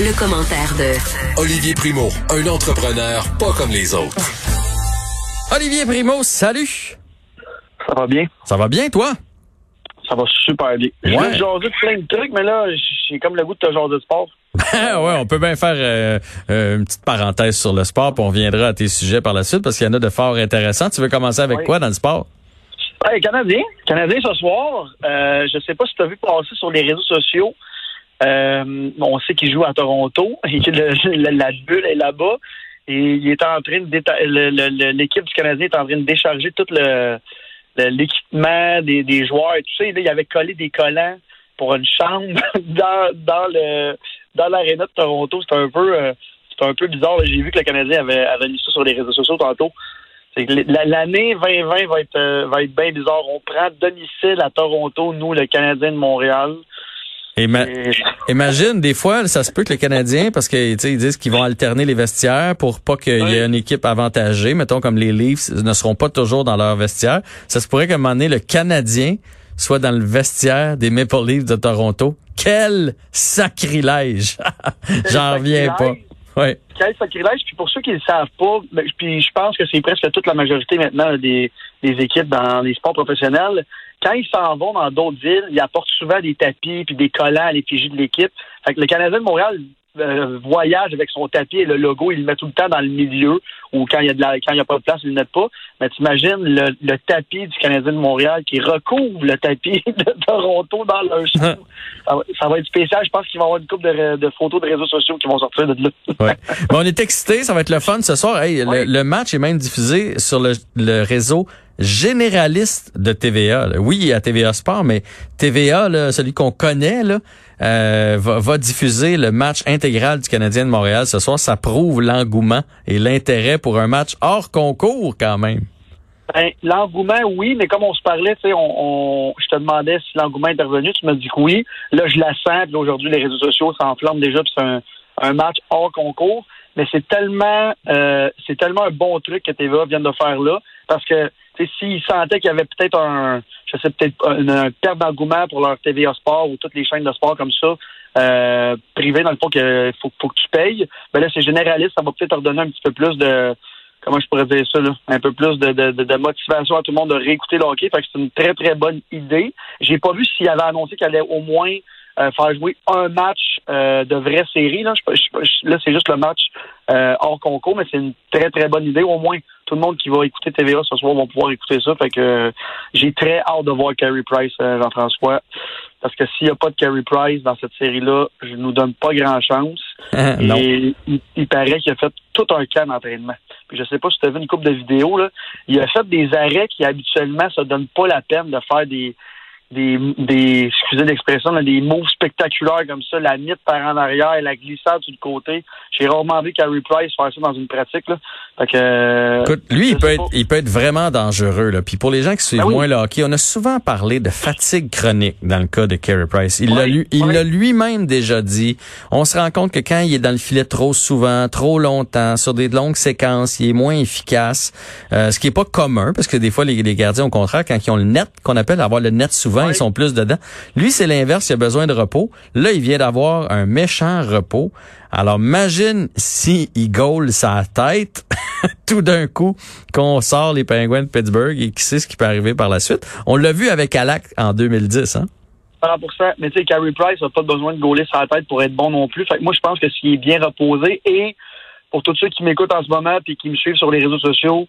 Le, commentaire de Olivier Primo, un entrepreneur pas comme les autres. Olivier Primo, salut. Ça va bien? Ça va bien, toi? Ça va super bien. Ouais. jaser de plein de trucs, mais là, j'ai comme le goût de te jaser de sport. ouais, on peut bien faire euh, euh, une petite parenthèse sur le sport, puis on viendra à tes sujets par la suite parce qu'il y en a de fort intéressants. Tu veux commencer avec Oui. quoi dans le sport? Hey, Canadien. Canadien ce soir. Euh, je sais pas si tu as vu passer sur les réseaux sociaux. Euh, on sait qu'il joue à Toronto et que le- la, bulle est là-bas. Et il est en train de l'équipe du Canadien est en train de décharger tout le l'équipement des, des joueurs et tout ça. Il avait collé des collants pour une chambre dans, dans le dans l'aréna de Toronto. C'est un peu euh, un peu bizarre. J'ai vu que le Canadien avait, avait mis ça sur les réseaux sociaux tantôt. L'année 2020 va être euh, va être bien bizarre. On prend domicile à Toronto, nous, le Canadien de Montréal. Ima- Imagine, des fois, ça se peut que les Canadiens, parce que tu sais, ils disent qu'ils vont alterner les vestiaires pour pas qu'il y ait une équipe avantagée, mettons comme les Leafs ne seront pas toujours dans leur vestiaire. Ça se pourrait qu'à un moment donné, le Canadien soit dans le vestiaire des Maple Leafs de Toronto. Quel sacrilège! J'en reviens pas. Ouais. quel sacrilège. Puis pour ceux qui ne le savent pas, ben, puis je pense que c'est presque toute la majorité maintenant des, des équipes dans les sports professionnels. Quand ils s'en vont dans d'autres villes, ils apportent souvent des tapis puis des collants à l'effigie de l'équipe. Fait que le Canadien de Montréal euh, voyage avec son tapis et le logo, il le met tout le temps dans le milieu ou quand il y a de la, quand il y a pas de place, il le met pas. Mais t'imagines le, le tapis du Canadien de Montréal qui recouvre le tapis de Toronto dans leur chambre. ça, va, ça va être spécial. Je pense qu'il va y avoir une couple de, de photos de réseaux sociaux qui vont sortir de là. Ouais. Mais on est excités, ça va être le fun ce soir. Hey, Ouais. le, le match est même diffusé sur le, le réseau généraliste de TVA. là. Oui, à TVA Sport, mais TVA, là, celui qu'on connaît, là, euh, va, va diffuser le match intégral du Canadien de Montréal ce soir. Ça prouve l'engouement et l'intérêt pour un match hors concours quand même. Ben, l'engouement, oui, mais comme on se parlait, tu sais, on, on- je te demandais si l'engouement est revenu, tu m'as dit que oui. Là, je la sens, puis aujourd'hui, les réseaux sociaux s'enflamment déjà, puis c'est un, un match hors concours. Mais c'est tellement, euh, c'est tellement un bon truc que TVA vient de faire là, parce que, s'ils sentaient qu'il y avait peut-être un, je sais peut-être une, une perte d'engouement pour leur TVA Sport ou toutes les chaînes de sport comme ça, euh, privées dans le fond qu'il faut, faut que tu payes, ben là, c'est généraliste, ça va peut-être leur donner un petit peu plus de, comment je pourrais dire ça, là, un peu plus de, de, de, de motivation à tout le monde de réécouter le hockey. Fait que c'est une très, très bonne idée. J'ai pas vu s'il avait annoncé qu'il allait au moins euh, faire jouer un match euh, de vraie série. Là, Je- je- je- là c'est juste le match euh, hors concours, mais c'est une très, très bonne idée. Au moins, tout le monde qui va écouter TVA ce soir va pouvoir écouter ça. Fait que j'ai très hâte de voir Carey Price, Jean-François. Parce que s'il n'y a pas de Carey Price dans cette série-là, je nous donne pas grand chance. Et il, il paraît qu'il a fait tout un camp d'entraînement. Puis je sais pas si tu as vu une couple de vidéos, là. Il a fait des arrêts qui habituellement se donnent pas la peine de faire des des, des excusez l'expression, des moves spectaculaires comme ça, la mythe par en arrière et la glissade sur le côté. J'ai rarement vu Carey Price faire ça dans une pratique. Là. Fait que, euh, Écoute, lui, il peut, être, il peut être vraiment dangereux. Là. Puis pour les gens qui suivent oui. moins le hockey, on a souvent parlé de fatigue chronique dans le cas de Carey Price. Il l'a Oui, oui. l'a lui-même déjà dit. On se rend compte que quand il est dans le filet trop souvent, trop longtemps, sur des longues séquences, il est moins efficace. Euh, ce qui est pas commun, parce que des fois, les, les gardiens, au contraire, quand ils ont le net, qu'on appelle avoir le net souvent, Oui. ils sont plus dedans. Lui, c'est l'inverse, il a besoin de repos. Là, il vient d'avoir un méchant repos. Alors, imagine si il goal sa tête tout d'un coup qu'on sort les Penguins de Pittsburgh et qui sait ce qui peut arriver par la suite. On l'a vu avec Alak en 2010, hein? 100%. Mais tu sais, Carey Price n'a pas besoin de gauler sa tête pour être bon non plus. Fait que moi, je pense que s'il est bien reposé et pour tous ceux qui m'écoutent en ce moment puis qui me suivent sur les réseaux sociaux,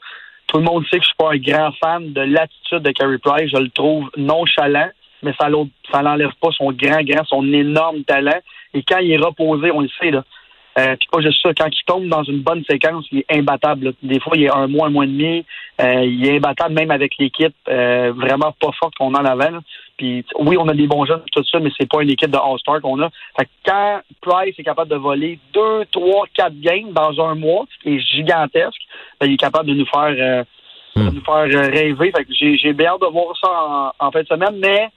tout le monde sait que je suis pas un grand fan de l'attitude de Carey Price. Je le trouve nonchalant, mais ça l'enlève pas son grand, grand, son énorme talent. Et quand il est reposé, on le sait, là. Euh, puis pas juste ça, quand il tombe dans une bonne séquence, il est imbattable. là. Des fois, il est un mois, un mois et demi. Euh, il est imbattable même avec l'équipe euh, vraiment pas forte qu'on a en avant. là. Puis oui, on a des bons jeunes tout ça, mais c'est pas une équipe de All-Star qu'on a. Fait que quand Price est capable de voler deux, trois, quatre games dans un mois, ce qui est gigantesque, ben, il est capable de nous faire euh, Hmm. de nous faire euh, rêver. Fait que j'ai j'ai bien hâte de voir ça en, en fin de semaine, mais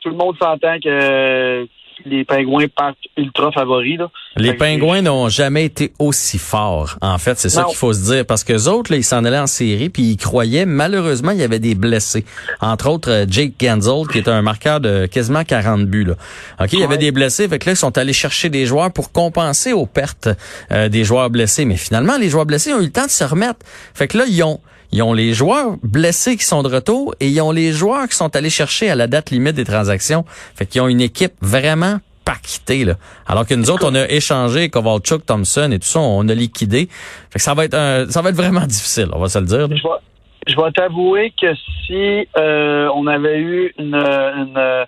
tout le monde s'entend que les Pingouins partent ultra favoris. Là. Les Fait Pingouins n'ont jamais été aussi forts. En fait, c'est ça qu'il faut se dire. Parce que les autres, là, ils s'en allaient en série, puis ils croyaient. Malheureusement, il y avait des blessés. Entre autres, euh, Jake Genzel, qui est un marqueur de quasiment 40 buts. Là. OK, il y avait Ouais. des blessés. Fait que là, ils sont allés chercher des joueurs pour compenser aux pertes euh, des joueurs blessés. Mais finalement, les joueurs blessés ont eu le temps de se remettre. Fait que là, ils ont... Ils ont les joueurs blessés qui sont de retour et ils ont les joueurs qui sont allés chercher à la date limite des transactions. Fait qu'ils ont une équipe vraiment paquetée, là. Alors que nous autres, on a échangé Kovalchuk, Thompson et tout ça, on a liquidé. Fait que ça va être un, ça va être vraiment difficile, on va se le dire. Je vais, je vais t'avouer que si euh, on avait eu une, une,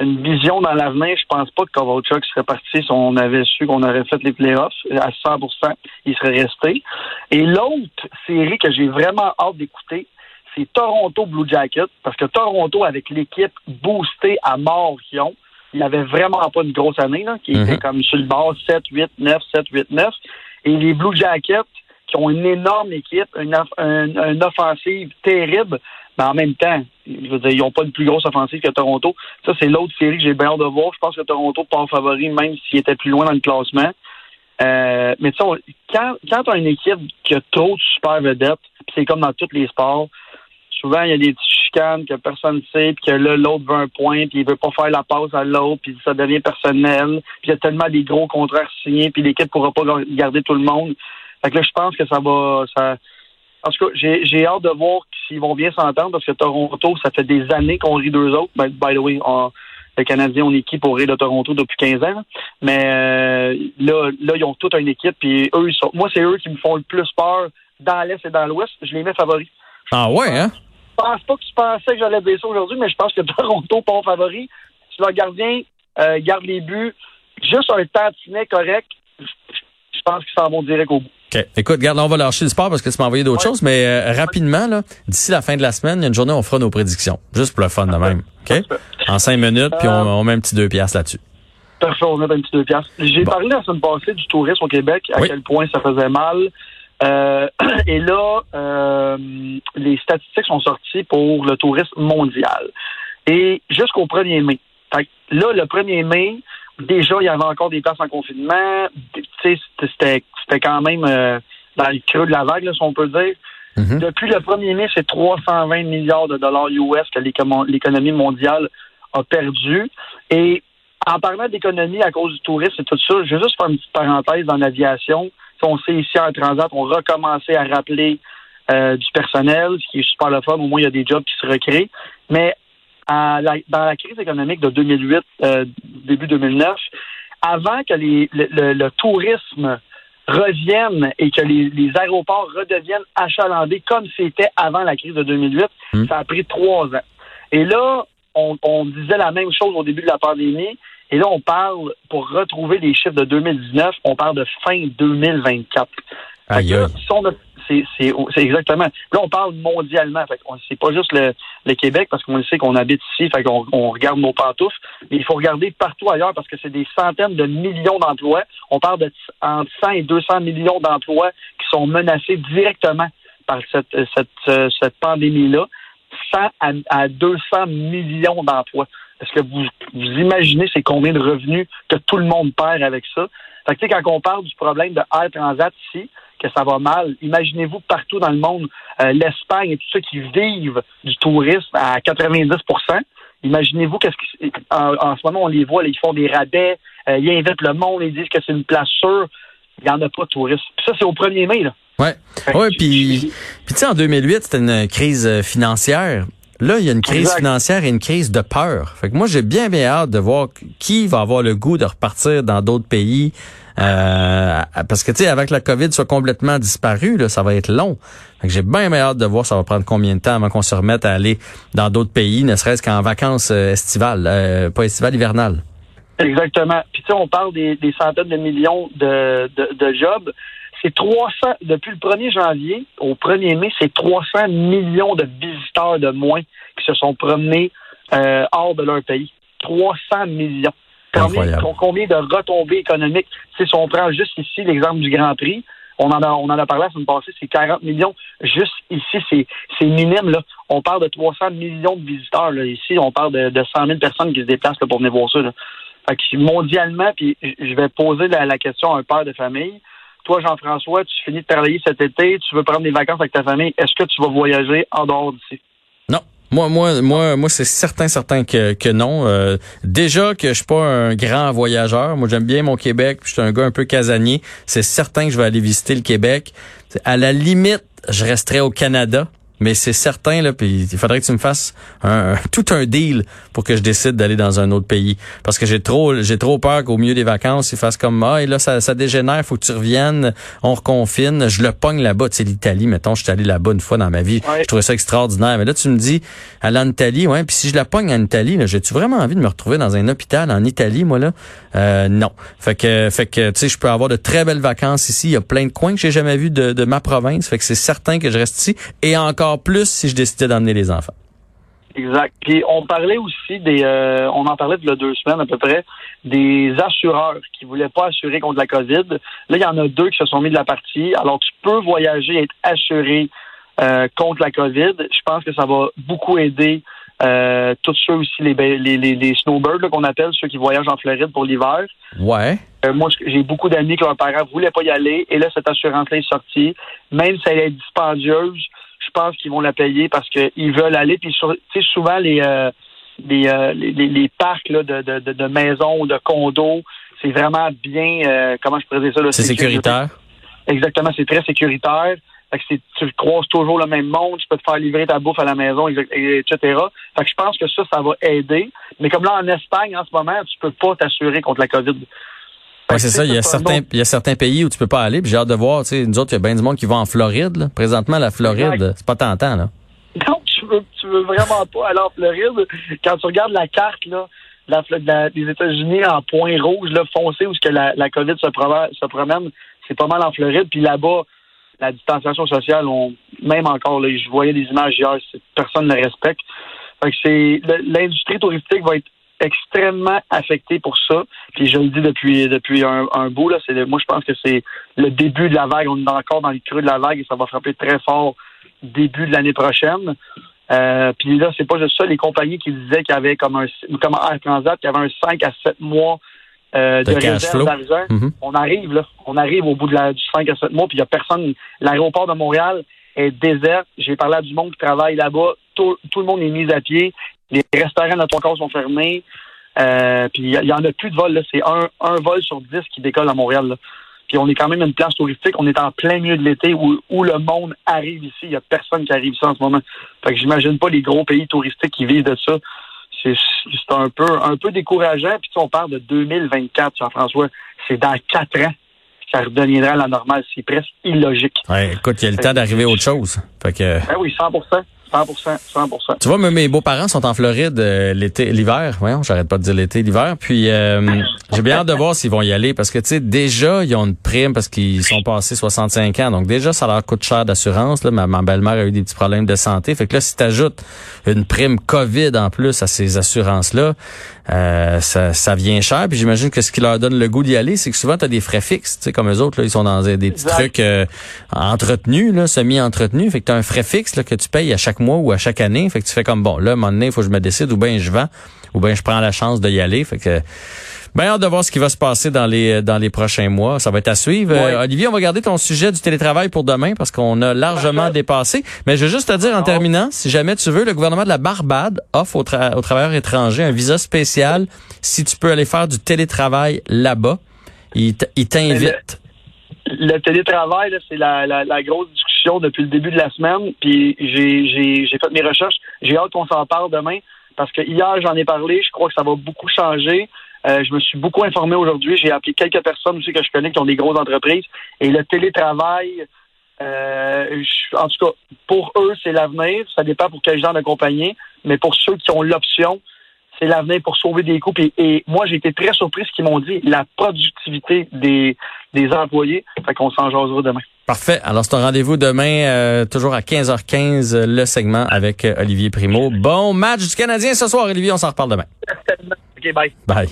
une vision dans l'avenir, je pense pas que Kovalchuk serait parti si on avait su qu'on aurait fait les playoffs à 100% il serait resté. Et l'autre série que j'ai vraiment hâte d'écouter, c'est Toronto Blue Jacket, parce que Toronto, avec l'équipe boostée à mort qu'ils ont, il avait vraiment pas une grosse année, là, qui était comme sur le bord 7, 8, 9, 7, 8, 9. Et les Blue Jackets, qui ont une énorme équipe, une offensive terrible, mais en même temps, ils n'ont pas une plus grosse offensive que Toronto. Ça, c'est l'autre série que j'ai bien hâte de voir. Je pense que Toronto part favori, même s'il était plus loin dans le classement. Euh, mais tu sais, quand, quand tu une équipe qui a trop de super vedettes, c'est comme dans tous les sports, souvent il y a des petites chicanes que personne ne sait, puis que là, l'autre veut un point, puis il veut pas faire la passe à l'autre, puis ça devient personnel, puis il y a tellement des gros contrats signés, puis l'équipe pourra pas garder tout le monde. Fait que là, je pense que ça va. Ça... En tout cas, j'ai hâte de voir s'ils vont bien s'entendre parce que Toronto, ça fait des années qu'on rit d'eux autres. Ben, by the way, on- les Canadiens, on est qui pour rire de Toronto depuis 15 ans. Mais euh, là, là, ils ont toute une équipe. Puis eux, ils sont, moi, c'est eux qui me font le plus peur dans l'Est et dans l'Ouest. Je les mets favoris. Ah ouais, hein? Je pense pas que tu pensais que j'allais ça aujourd'hui, mais je pense que Toronto part favori. Si leur gardien euh, garde les buts, juste un tantinet correct, je je pense qu'ils s'en vont direct au bout. Écoute, regarde, là, on va lâcher le sport parce que tu m'as envoyé d'autres Ouais. choses, mais euh, rapidement, là, d'ici la fin de la semaine, il y a une journée où on fera nos prédictions. Juste pour le fun de même. OK? En cinq minutes, puis on, Euh, on met un petit deux piastres là-dessus. Parfait, on met un petit deux piastres. J'ai Bon. parlé la semaine passée du tourisme au Québec, à Oui. quel point ça faisait mal. Euh, et là, euh, les statistiques sont sorties pour le tourisme mondial. Et jusqu'au 1er mai. Fait que là, le 1er mai, déjà, il y avait encore des places en confinement. Tu sais, c'était- quand même euh, dans le creux de la vague, là, si on peut dire. Mhm. Depuis le 1er mai, c'est 320 milliards de dollars US que l'écono- l'économie mondiale a perdu. Et en parlant d'économie à cause du tourisme et tout ça, je vais juste faire une petite parenthèse dans l'aviation. On sait ici en Transat, on recommençait à rappeler euh, du personnel, ce qui est super le fun. Au moins, il y a des jobs qui se recréent. Mais à la- dans la crise économique de 2008, euh, début 2009, avant que les- le, le- le tourisme revienne et que les, les aéroports redeviennent achalandés comme c'était avant la crise de 2008, Mm. ça a pris trois ans. Et là, on, on disait la même chose au début de la pandémie. Et là, on parle, pour retrouver les chiffres de 2019, on parle de fin 2024. Fait Aïe, que si on a- c'est, exactement. Là, on parle mondialement. C'est pas juste le, Québec parce qu'on sait qu'on habite ici, fait qu'on on regarde nos pantoufles. Mais il faut regarder partout ailleurs parce que c'est des centaines de millions d'emplois. On parle de entre 100 et 200 millions d'emplois qui sont menacés directement par cette, cette, pandémie-là. 100 à, à 200 millions d'emplois. Est-ce que vous, vous imaginez c'est combien de revenus que tout le monde perd avec ça? Fait que, quand on parle du problème de Air Transat ici, que ça va mal, imaginez-vous partout dans le monde, euh, l'Espagne et tout ça qui vivent du tourisme à 90% Imaginez-vous qu'est-ce qui, en, en ce moment, on les voit, là, ils font des rabais, euh, ils invitent le monde, ils disent que c'est une place sûre. Il n'y en a pas de tourisme. Puis ça, c'est au 1er mai, là. Ouais. Ouais, puis tu sais en 2008, c'était une crise euh, financière. Là, il y a une crise Exact. financière et une crise de peur. Fait que moi, j'ai bien bien hâte de voir qui va avoir le goût de repartir dans d'autres pays. Euh, parce que tu sais, avec la COVID soit complètement disparu, ça va être long. J'ai bien hâte de voir ça va prendre combien de temps avant qu'on se remette à aller dans d'autres pays, ne serait-ce qu'en vacances euh, estivales, euh, pas estivales, hivernales. Exactement. Puis tu sais, on parle des, centaines de millions de, de, jobs. C'est 300, depuis le 1er janvier au 1er mai, c'est 300 millions de visiteurs de moins qui se sont promenés hors de leur pays. 300 millions. Combien, de retombées économiques? Si on prend juste ici l'exemple du Grand Prix, on en a, on en a parlé la semaine passée, c'est 40 millions. Juste ici, c'est, c'est minime. Là. On parle de 300 millions de visiteurs. Là. Ici, on parle de, de 100 000 personnes qui se déplacent là, pour venir voir ça. Là. Fait que mondialement, puis je vais poser la, la question à un père de famille. Toi, Jean-François, tu finis de travailler cet été, tu veux prendre des vacances avec ta famille, est-ce que tu vas voyager en dehors d'ici? Non. Moi, moi, moi, moi, c'est certain, certain que, non. Euh, déjà que je suis pas un grand voyageur. Moi, j'aime bien mon Québec. Je suis un gars un peu casanier. C'est certain que je vais aller visiter le Québec. À la limite, je resterai au Canada. Mais c'est certain, là, puis il faudrait que tu me fasses un, tout un deal pour que je décide d'aller dans un autre pays. Parce que j'ai trop j'ai trop peur qu'au milieu des vacances, ils fassent comme Ah, et là, ça, ça dégénère, faut que tu reviennes, on reconfine, je le pogne là-bas. Tu sais, l'Italie, mettons, je suis allé là-bas une fois dans ma vie. Je trouvais ça extraordinaire. Mais là, tu me dis aller en Italie, ouais, puis si je la pogne en Italie, j'ai-tu vraiment envie de me retrouver dans un hôpital en Italie, moi, là? Euh, non. Fait que, fait que tu sais, je peux avoir de très belles vacances ici. Il y a plein de coins que j'ai jamais vus de, de ma province. Fait que c'est certain que je reste ici. Et encore plus si je décidais d'emmener les enfants. Exact. Puis on parlait aussi des, euh, on en parlait de y deux semaines à peu près, des assureurs qui voulaient pas assurer contre la COVID. Là, il y en a deux qui se sont mis de la partie. Alors tu peux voyager et être assuré euh, contre la COVID. Je pense que ça va beaucoup aider euh, tous ceux aussi, les, les, les, snowbirds qu'on appelle, ceux qui voyagent en Floride pour l'hiver. Ouais. moi, j'ai beaucoup d'amis que leurs parents voulaient pas y aller et là, cette assurance-là est sortie. Même si elle est dispendieuse, je pense qu'ils vont la payer parce qu'ils veulent aller. Puis souvent les, euh, euh, les, les, les, parcs là, de, de, de, maisons ou de condos, c'est vraiment bien euh, comment je présente ça? C'est sécuritaire? Exactement, c'est très sécuritaire. Fait que tu croises toujours le même monde, tu peux te faire livrer ta bouffe à la maison, etc. Fait que je pense que ça, ça va aider. Mais comme là, en Espagne, en ce moment, tu peux pas t'assurer contre la COVID. Ouais, c'est ça. Il y a certains, il y a certains pays où tu peux pas aller. J'ai hâte de voir. Tu sais, nous autres, il y a bien du monde qui va en Floride. Là. Présentement, la Floride, c'est pas tentant là. Non, tu veux, tu veux vraiment pas aller en Floride. Quand tu regardes la carte là, la, la, des États-Unis en point rouge, là, foncé, où que la, la COVID se, promène, se promène, c'est pas mal en Floride. Puis là-bas, la distanciation sociale, on, même encore, là, je voyais des images hier, personne ne respecte. Fait que c'est l'industrie touristique va être extrêmement affecté pour ça. Puis je le dis depuis depuis un, un bout là, c'est moi je pense que c'est le début de la vague. On est encore dans le creux de la vague et ça va frapper très fort début de l'année prochaine. Euh, puis là, c'est pas juste ça. Les compagnies qui disaient qu'il y avait comme un comme Air Transat, qu'il y avait un 5 à 7 mois euh, de, de réserve. Mm-hmm. On arrive là. On arrive au bout de la, du 5 à 7 mois, puis il y a personne. L'aéroport de Montréal est désert. J'ai parlé à du monde qui travaille là-bas. Tout, tout, le monde est mis à pied. Les restaurants dans ton corps sont fermés. Euh, puis il y, en a plus de vols. C'est un, un vol sur dix qui décolle à Montréal. Puis on est quand même une place touristique. On est en plein milieu de l'été où, où le monde arrive ici. Il n'y a personne qui arrive ici en ce moment. Fait que j'imagine pas les gros pays touristiques qui vivent de ça. C'est un peu un peu décourageant. Puis on parle de 2024, Jean-François. C'est dans quatre ans ça redeviendra à la normale. C'est presque illogique. Ouais, écoute, il y a le temps d'arriver à autre chose. Fait que... Ben oui, 100 100 100 Tu vois, mes beaux-parents sont en Floride euh, l'été, l'hiver. Voyons, j'arrête pas de dire l'été, l'hiver. Puis euh, j'ai bien hâte de voir s'ils vont y aller parce que tu sais déjà ils ont une prime parce qu'ils sont passés 65 ans. Donc déjà ça leur coûte cher d'assurance. Là, ma, belle-mère a eu des petits problèmes de santé. Fait que là si tu ajoutes une prime Covid en plus à ces assurances là, euh, ça, ça vient cher. Puis j'imagine que ce qui leur donne le goût d'y aller, c'est que souvent tu as des frais fixes. Tu sais comme eux autres là, ils sont dans des, petits trucs entretenus, là, semi-entretenus. Fait que tu as un frais fixe là, que tu payes à chaque mois ou à chaque année. Fait que tu fais comme bon, là, à un moment donné, il faut que je me décide ou bien je vends ou bien je prends la chance d'y aller. Fait que Bien hâte de voir ce qui va se passer dans les dans les prochains mois. Ça va être à suivre. Euh, Olivier, on va garder ton sujet du télétravail pour demain parce qu'on a largement dépassé. Mais je veux juste te dire en terminant, si jamais tu veux, le gouvernement de la Barbade offre aux, travailleurs étrangers un visa spécial si tu peux aller faire du télétravail là-bas. Il t'invite. Le, télétravail, c'est la, la, la grosse depuis le début de la semaine, puis j'ai fait mes recherches. J'ai hâte qu'on s'en parle demain, parce que hier, j'en ai parlé, je crois que ça va beaucoup changer. Euh, je me suis beaucoup informé aujourd'hui. J'ai appelé quelques personnes aussi que je connais qui ont des grosses entreprises. Et le télétravail, euh, en tout cas, pour eux, c'est l'avenir. Ça dépend pour quel genre de compagnie. Mais pour ceux qui ont l'option, c'est l'avenir pour sauver des coûts. Et, moi, j'ai été très surpris ce qu'ils m'ont dit, la productivité des, des employés. Fait qu'on s'en jasera demain. Parfait. Alors, c'est un rendez-vous demain, euh, toujours à 15h15, le segment avec Olivier Primo. Bon match du Canadien ce soir, Olivier. On s'en reparle demain. OK, bye. Bye.